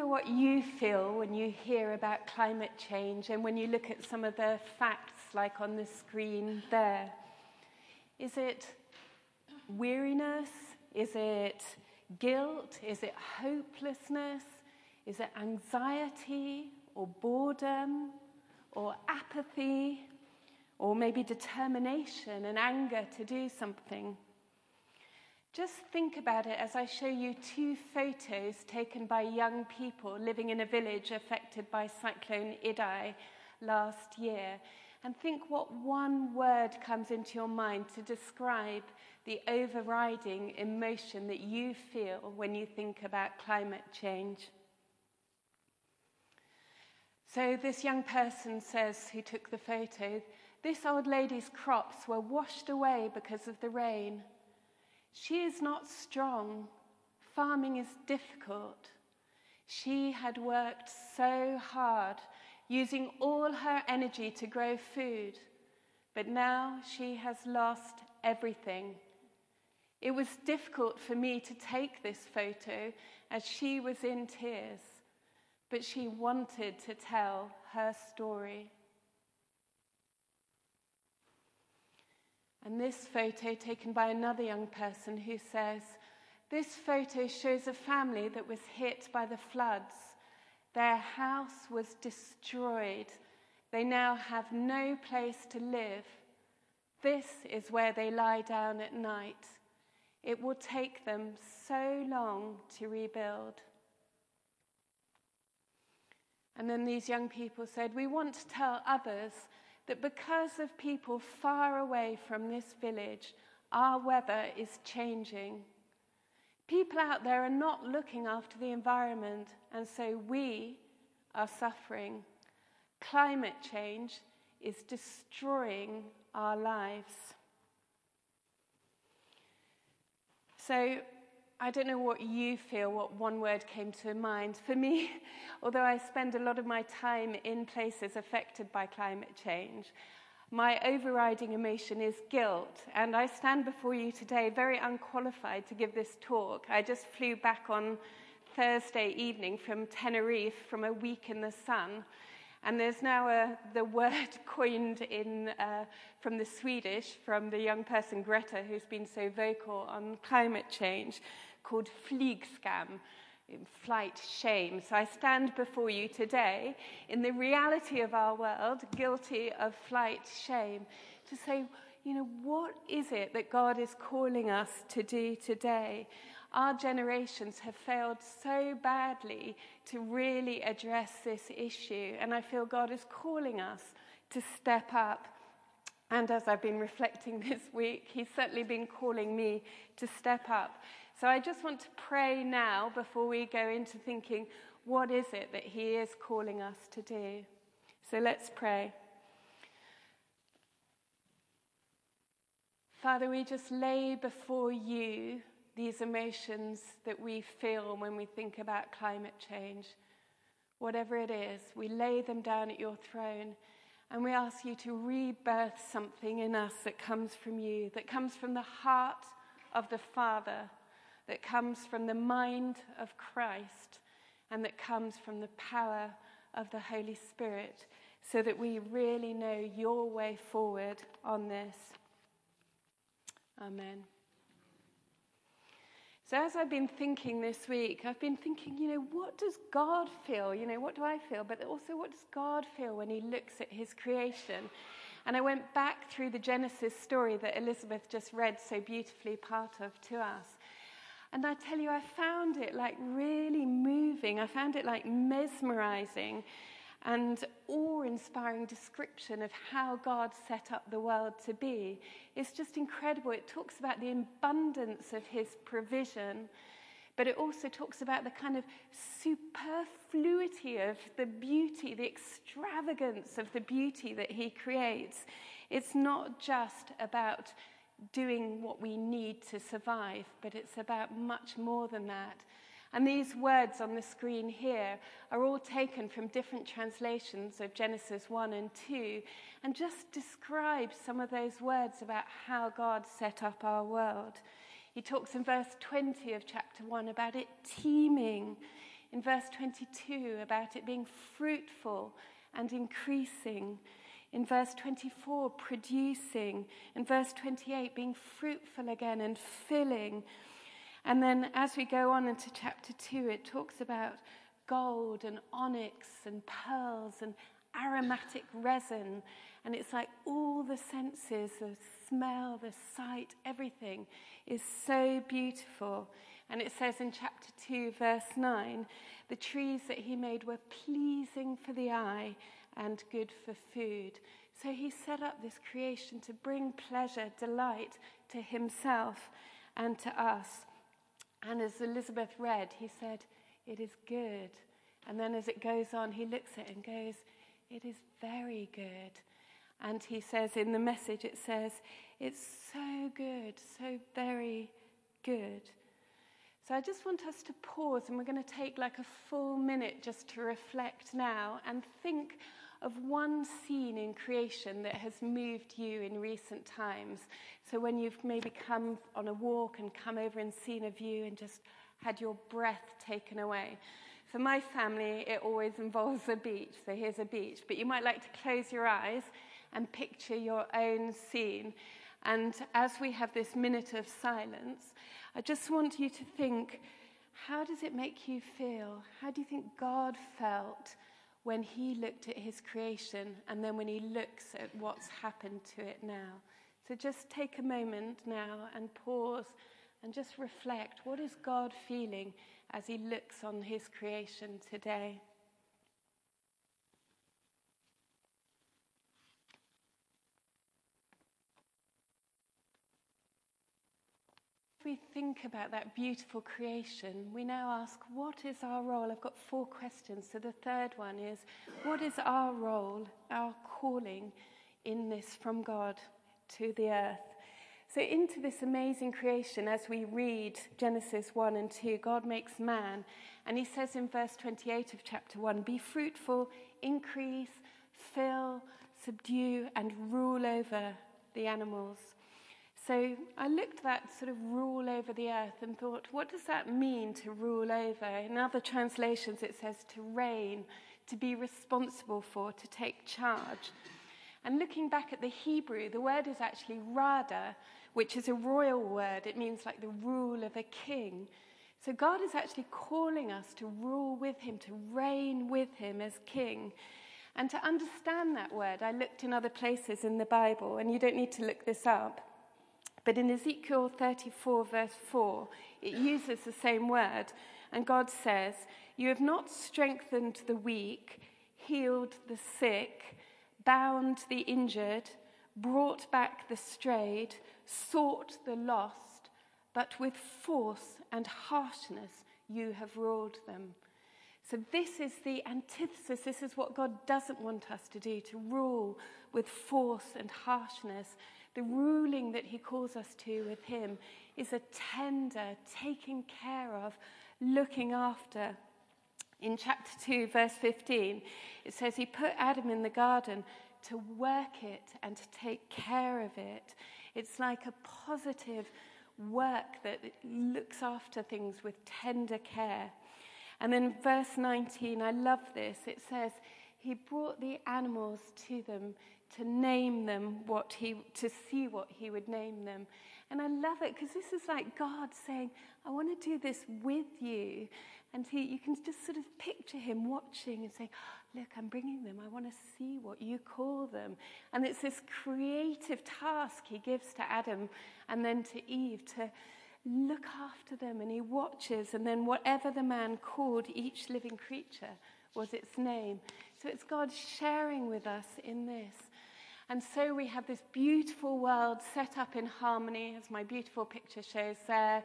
wonder what you feel when you hear about climate change and when you look at some of the facts, like on the screen there. Is it weariness? Is it guilt? Is it hopelessness? Is it anxiety or boredom or apathy or maybe determination and anger to do something? Just think about it as I show you two photos taken by young people living in a village affected by Cyclone Idai last year. And think what one word comes into your mind to describe the overriding emotion that you feel when you think about climate change. So, this young person says, who took the photo, this old lady's crops were washed away because of the rain. She is not strong. Farming is difficult. She had worked so hard, using all her energy to grow food, but now she has lost everything. It was difficult for me to take this photo as she was in tears, but she wanted to tell her story. And this photo, taken by another young person, who says, This photo shows a family that was hit by the floods. Their house was destroyed. They now have no place to live. This is where they lie down at night. It will take them so long to rebuild. And then these young people said, We want to tell others that because of people far away from this village, our weather is changing. People out there are not looking after the environment, and so we are suffering. Climate change is destroying our lives. So, I don't know what you feel, what one word came to mind. For me, although I spend a lot of my time in places affected by climate change, my overriding emotion is guilt. And I stand before you today very unqualified to give this talk. I just flew back on Thursday evening from Tenerife from a week in the sun. And there's now a, the word coined in, uh, from the Swedish, from the young person Greta, who's been so vocal on climate change, called flygskam, flight shame. So I stand before you today in the reality of our world, guilty of flight shame, to say, you know, what is it that God is calling us to do today? Our generations have failed so badly to really address this issue, and I feel God is calling us to step up. And as I've been reflecting this week, He's certainly been calling me to step up. So I just want to pray now before we go into thinking, what is it that He is calling us to do? So let's pray. Father, we just lay before you these emotions that we feel when we think about climate change. Whatever it is, we lay them down at your throne and we ask you to rebirth something in us that comes from you, that comes from the heart of the Father that comes from the mind of Christ and that comes from the power of the Holy Spirit so that we really know your way forward on this. Amen. So, as I've been thinking this week, I've been thinking, you know, what does God feel? You know, what do I feel? But also, what does God feel when He looks at His creation? And I went back through the Genesis story that Elizabeth just read so beautifully part of to us. And I tell you, I found it like really moving. I found it like mesmerizing and awe inspiring description of how God set up the world to be. It's just incredible. It talks about the abundance of his provision, but it also talks about the kind of superfluity of the beauty, the extravagance of the beauty that he creates. It's not just about doing what we need to survive, but it's about much more than that. And these words on the screen here are all taken from different translations of Genesis 1 and 2 and just describe some of those words about how God set up our world. He talks in verse 20 of chapter 1 about it teeming. In verse 22, about it being fruitful and increasing. In verse 24, producing. In verse 28, being fruitful again and filling. And then as we go on into chapter 2, it talks about gold and onyx and pearls and aromatic resin. And it's like all the senses the smell, the sight, everything is so beautiful. And it says in chapter 2, verse 9, the trees that he made were pleasing for the eye and good for food. So he set up this creation to bring pleasure, delight to himself and to us. And as Elizabeth read, he said, It is good. And then as it goes on, he looks at it and goes, It is very good. And he says in the message, it says, It's so good, so very good. So I just want us to pause and we're going to take like a full minute just to reflect now and think of one scene in creation that has moved you in recent times. So when you've maybe come on a walk and come over and seen a view and just had your breath taken away. For my family, it always involves a beach. So here's a beach. But you might like to close your eyes and picture your own scene. And as we have this minute of silence, I just want you to think how does it make you feel? How do you think God felt when he looked at his creation and then when he looks at what's happened to it now? So just take a moment now and pause and just reflect what is God feeling as he looks on his creation today? We think about that beautiful creation, we now ask, what is our role? I've got four questions. So the third one is, what is our role, our calling in this from God to the earth? So, into this amazing creation, as we read Genesis 1 and 2, God makes man. And he says in verse 28 of chapter 1 Be fruitful, increase, fill, subdue, and rule over the animals. So I looked at that sort of rule over the earth and thought, what does that mean to rule over? In other translations, it says to reign, to be responsible for, to take charge. And looking back at the Hebrew, the word is actually rada, which is a royal word. It means like the rule of a king. So God is actually calling us to rule with him, to reign with him as king. And to understand that word, I looked in other places in the Bible, and you don't need to look this up. But in Ezekiel 34, verse 4, it uses the same word. And God says, You have not strengthened the weak, healed the sick, bound the injured, brought back the strayed, sought the lost, but with force and harshness you have ruled them. So, this is the antithesis. This is what God doesn't want us to do to rule with force and harshness. The ruling that He calls us to with Him is a tender, taking care of, looking after. In chapter 2, verse 15, it says, He put Adam in the garden to work it and to take care of it. It's like a positive work that looks after things with tender care. And then verse 19, I love this. It says, He brought the animals to them to name them what he, to see what he would name them. And I love it because this is like God saying, I want to do this with you. And he, you can just sort of picture him watching and saying, Look, I'm bringing them. I want to see what you call them. And it's this creative task he gives to Adam and then to Eve to look after them. And he watches, and then whatever the man called each living creature was its name. So it's God sharing with us in this. And so we have this beautiful world set up in harmony, as my beautiful picture shows there.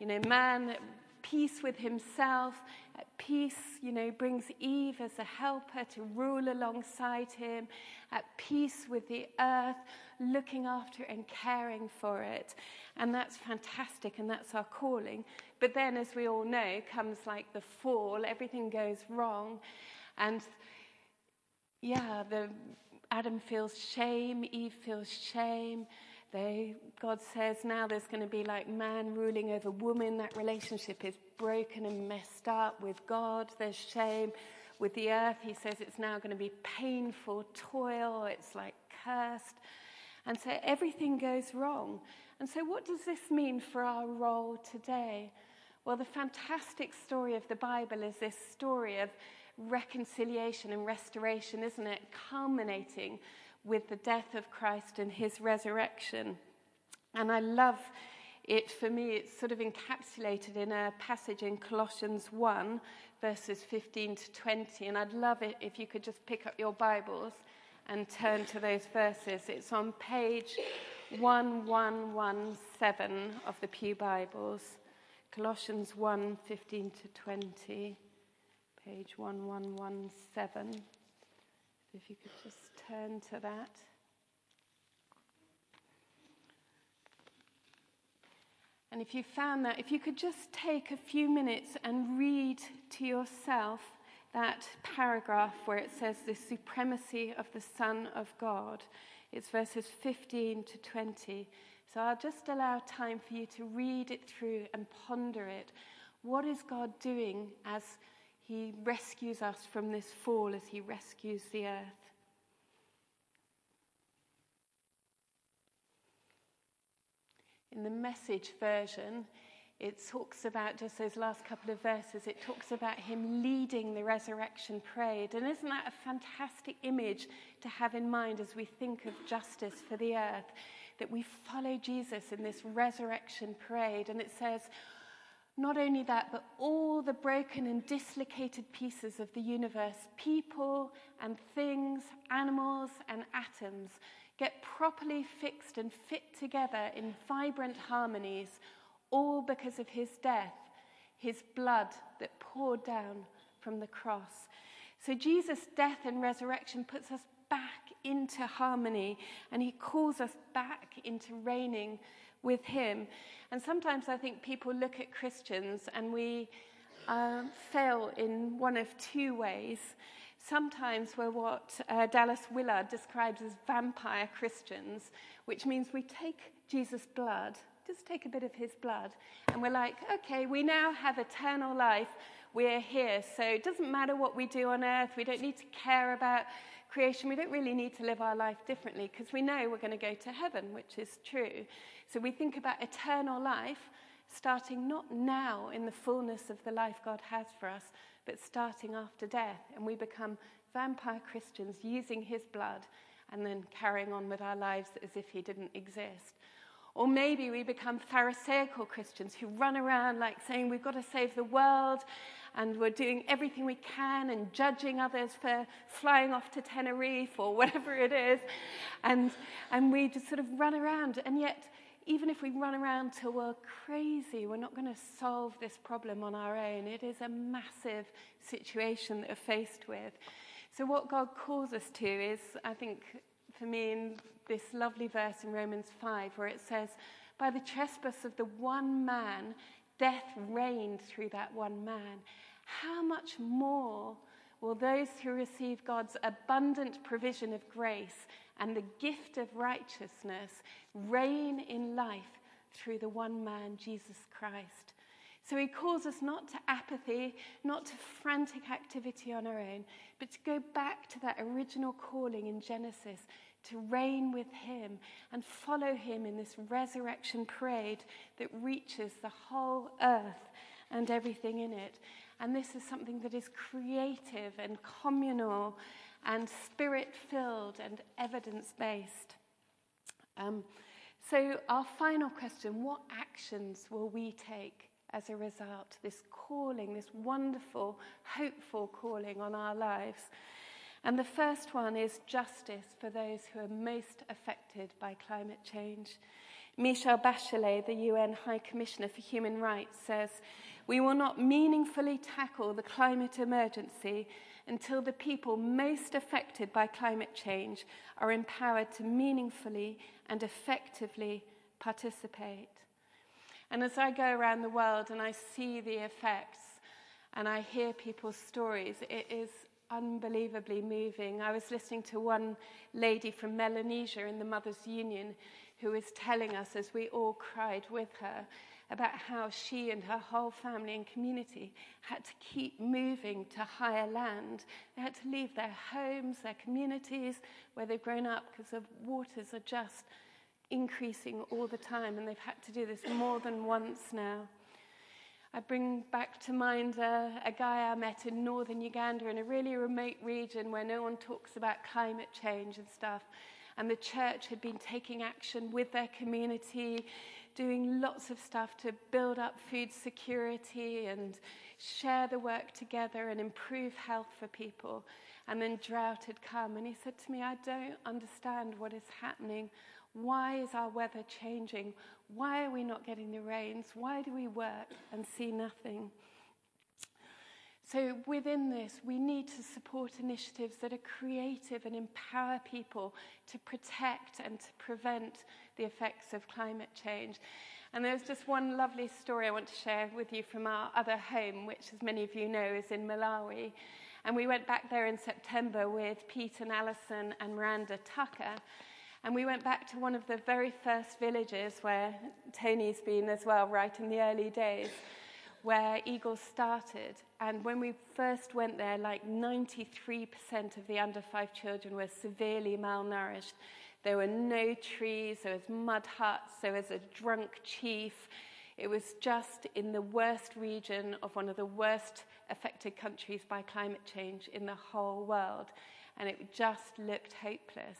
You know, man at peace with himself, at peace, you know, brings Eve as a helper to rule alongside him, at peace with the earth, looking after and caring for it. And that's fantastic, and that's our calling. But then, as we all know, comes like the fall, everything goes wrong. And yeah, the Adam feels shame, Eve feels shame. They, God says now there's going to be like man ruling over woman. That relationship is broken and messed up with God. There's shame. With the earth, he says it's now going to be painful toil. It's like cursed. And so everything goes wrong. And so, what does this mean for our role today? Well, the fantastic story of the Bible is this story of reconciliation and restoration, isn't it? Culminating with the death of Christ and his resurrection. And I love it for me, it's sort of encapsulated in a passage in Colossians 1, verses 15 to 20. And I'd love it if you could just pick up your Bibles and turn to those verses. It's on page 1117 of the Pew Bibles, Colossians 1 15 to 20, page 1117. If you could just turn to that. And if you found that, if you could just take a few minutes and read to yourself that paragraph where it says the supremacy of the Son of God. It's verses 15 to 20. So I'll just allow time for you to read it through and ponder it. What is God doing as He rescues us from this fall, as He rescues the earth? In the message version, it talks about just those last couple of verses, it talks about him leading the resurrection parade. And isn't that a fantastic image to have in mind as we think of justice for the earth? That we follow Jesus in this resurrection parade. And it says, not only that, but all the broken and dislocated pieces of the universe, people and things, animals and atoms, get properly fixed and fit together in vibrant harmonies, all because of his death, his blood that poured down from the cross. So Jesus' death and resurrection puts us back into harmony and he calls us back into reigning with him. And sometimes I think people look at Christians and we uh, fail in one of two ways. Sometimes we're what uh, Dallas Willard describes as vampire Christians, which means we take Jesus' blood, just take a bit of his blood, and we're like, okay, we now have eternal life. We're here. So it doesn't matter what we do on earth. We don't need to care about creation. We don't really need to live our life differently because we know we're going to go to heaven, which is true. So we think about eternal life starting not now in the fullness of the life God has for us, but starting after death. And we become vampire Christians using his blood and then carrying on with our lives as if he didn't exist. Or maybe we become Pharisaical Christians who run around like saying we've got to save the world and we're doing everything we can and judging others for flying off to Tenerife or whatever it is. And, and we just sort of run around. And yet, even if we run around till we're crazy, we're not going to solve this problem on our own. It is a massive situation that we're faced with. So, what God calls us to is, I think, for me, in this lovely verse in Romans 5, where it says, By the trespass of the one man, death reigned through that one man. How much more will those who receive God's abundant provision of grace and the gift of righteousness reign in life through the one man, Jesus Christ. So he calls us not to apathy, not to frantic activity on our own, but to go back to that original calling in Genesis to reign with him and follow him in this resurrection parade that reaches the whole earth and everything in it. And this is something that is creative and communal and spirit filled and evidence based. Um, so, our final question what actions will we take as a result? This calling, this wonderful, hopeful calling on our lives. And the first one is justice for those who are most affected by climate change. Michelle Bachelet, the UN High Commissioner for Human Rights, says, We will not meaningfully tackle the climate emergency until the people most affected by climate change are empowered to meaningfully and effectively participate. And as I go around the world and I see the effects and I hear people's stories, it is unbelievably moving. I was listening to one lady from Melanesia in the Mothers Union who was telling us as we all cried with her about how she and her whole family and community had to keep moving to higher land. They had to leave their homes, their communities, where they've grown up, because the waters are just increasing all the time, and they've had to do this more than once now. I bring back to mind a, a, guy I met in northern Uganda in a really remote region where no one talks about climate change and stuff. And the church had been taking action with their community, doing lots of stuff to build up food security and share the work together and improve health for people. And then drought had come, and he said to me, I don't understand what is happening. Why is our weather changing? Why are we not getting the rains? Why do we work and see nothing? So, within this, we need to support initiatives that are creative and empower people to protect and to prevent the effects of climate change. And there's just one lovely story I want to share with you from our other home, which, as many of you know, is in Malawi. And we went back there in September with Pete and Alison and Miranda Tucker. And we went back to one of the very first villages where Tony's been as well, right in the early days where Eagles started. And when we first went there, like 93% of the under five children were severely malnourished. There were no trees, there was mud huts, there was a drunk chief. It was just in the worst region of one of the worst affected countries by climate change in the whole world. And it just looked hopeless.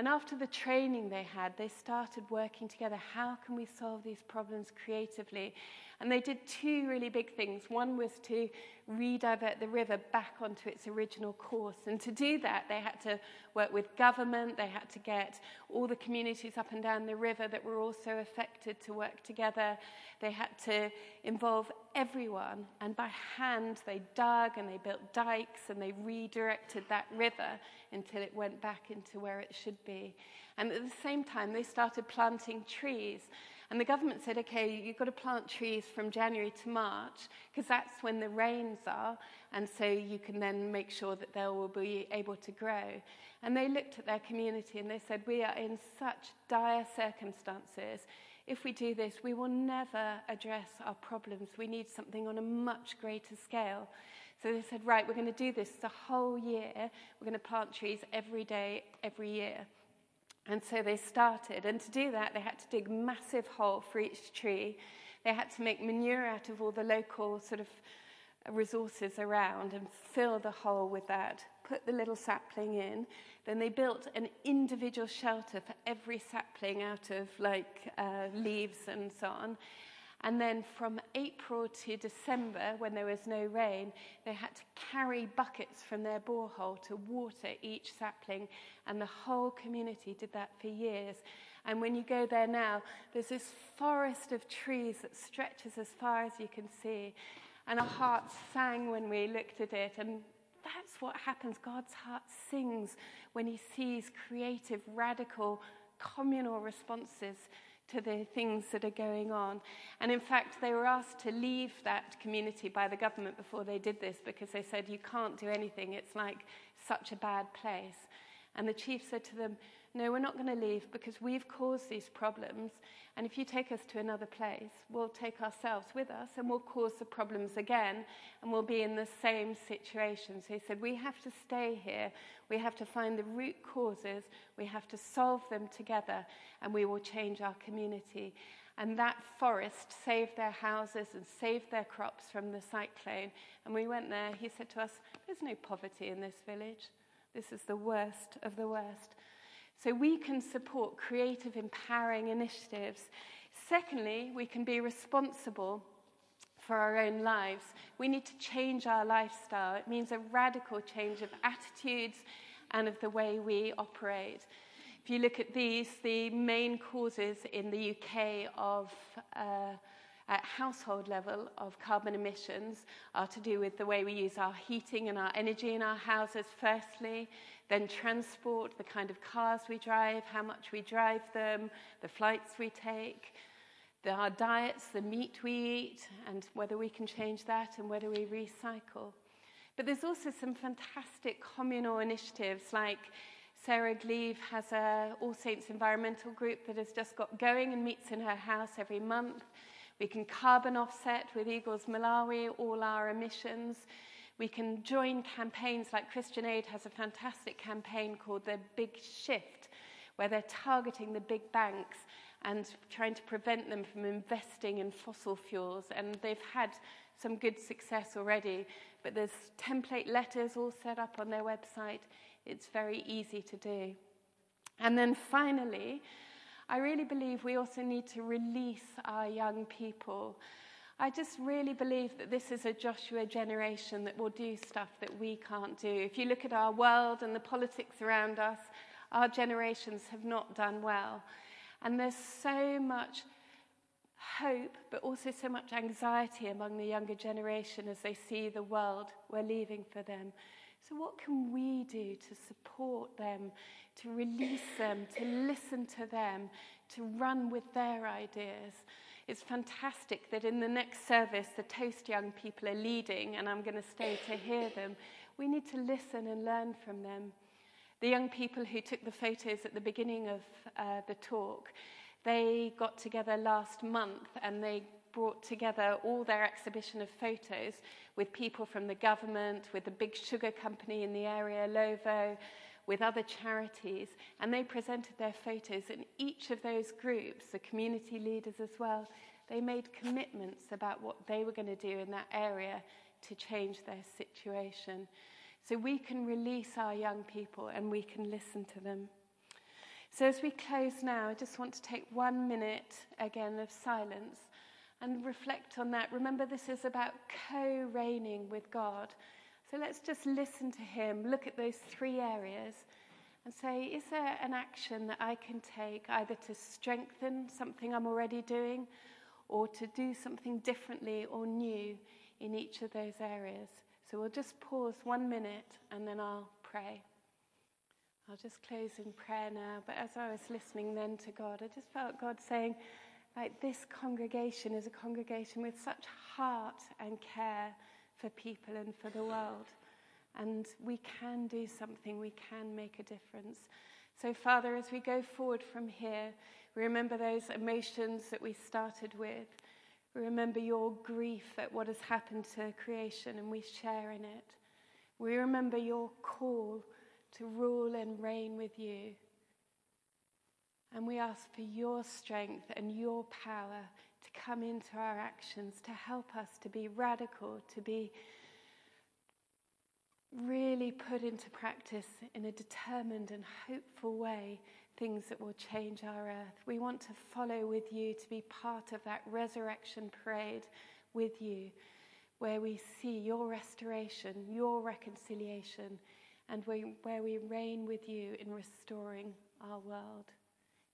And after the training they had, they started working together. How can we solve these problems creatively? And they did two really big things. One was to redivert the river back onto its original course. And to do that, they had to work with government, they had to get all the communities up and down the river that were also affected to work together. They had to involve everyone. And by hand, they dug and they built dikes and they redirected that river until it went back into where it should be. And at the same time, they started planting trees. And the government said, okay, you've got to plant trees from January to March because that's when the rains are. And so you can then make sure that they will be able to grow. And they looked at their community and they said, we are in such dire circumstances. If we do this, we will never address our problems. We need something on a much greater scale. So they said, right, we're going to do this the whole year. We're going to plant trees every day, every year. And so they started. And to do that, they had to dig massive hole for each tree. They had to make manure out of all the local sort of resources around and fill the hole with that, put the little sapling in. Then they built an individual shelter for every sapling out of like uh, leaves and so on. And then from April to December, when there was no rain, they had to carry buckets from their borehole to water each sapling. And the whole community did that for years. And when you go there now, there's this forest of trees that stretches as far as you can see. And our hearts sang when we looked at it. And that's what happens. God's heart sings when he sees creative, radical, communal responses to the things that are going on. And in fact, they were asked to leave that community by the government before they did this because they said, You can't do anything. It's like such a bad place. And the chief said to them, No, we're not going to leave because we've caused these problems. And if you take us to another place, we'll take ourselves with us and we'll cause the problems again and we'll be in the same situation. So he said, We have to stay here. We have to find the root causes. We have to solve them together and we will change our community. And that forest saved their houses and saved their crops from the cyclone. And we went there. He said to us, There's no poverty in this village. This is the worst of the worst. So we can support creative, empowering initiatives. Secondly, we can be responsible for our own lives. We need to change our lifestyle. It means a radical change of attitudes and of the way we operate. If you look at these, the main causes in the UK of uh, at household level of carbon emissions are to do with the way we use our heating and our energy in our houses, firstly, then transport, the kind of cars we drive, how much we drive them, the flights we take, the, our diets, the meat we eat, and whether we can change that and whether we recycle. But there's also some fantastic communal initiatives like Sarah Gleave has a All Saints environmental group that has just got going and meets in her house every month. We can carbon offset with Eagles Malawi all our emissions. We can join campaigns like Christian Aid has a fantastic campaign called The Big Shift, where they're targeting the big banks and trying to prevent them from investing in fossil fuels. And they've had some good success already, but there's template letters all set up on their website. It's very easy to do. And then finally, I really believe we also need to release our young people. I just really believe that this is a Joshua generation that will do stuff that we can't do. If you look at our world and the politics around us, our generations have not done well. And there's so much hope, but also so much anxiety among the younger generation as they see the world we're leaving for them. So, what can we do to support them, to release them, to listen to them, to run with their ideas? It's fantastic that in the next service, the Toast young people are leading, and I'm going to stay to hear them. We need to listen and learn from them. The young people who took the photos at the beginning of uh, the talk, they got together last month and they brought together all their exhibition of photos with people from the government, with the big sugar company in the area, Illovo, with other charities, and they presented their photos. And each of those groups, the community leaders as well, they made commitments about what they were going to do in that area to change their situation. So we can release our young people and we can listen to them. So as we close now, I just want to take one minute again of silence and reflect on that. Remember, this is about co reigning with God. So let's just listen to Him, look at those three areas, and say, is there an action that I can take either to strengthen something I'm already doing or to do something differently or new in each of those areas? So we'll just pause one minute and then I'll pray. I'll just close in prayer now. But as I was listening then to God, I just felt God saying, like this congregation is a congregation with such heart and care for people and for the world. And we can do something, we can make a difference. So, Father, as we go forward from here, we remember those emotions that we started with. We remember your grief at what has happened to creation and we share in it. We remember your call to rule and reign with you. And we ask for your strength and your power to come into our actions, to help us to be radical, to be really put into practice in a determined and hopeful way things that will change our earth. We want to follow with you, to be part of that resurrection parade with you, where we see your restoration, your reconciliation, and where we reign with you in restoring our world.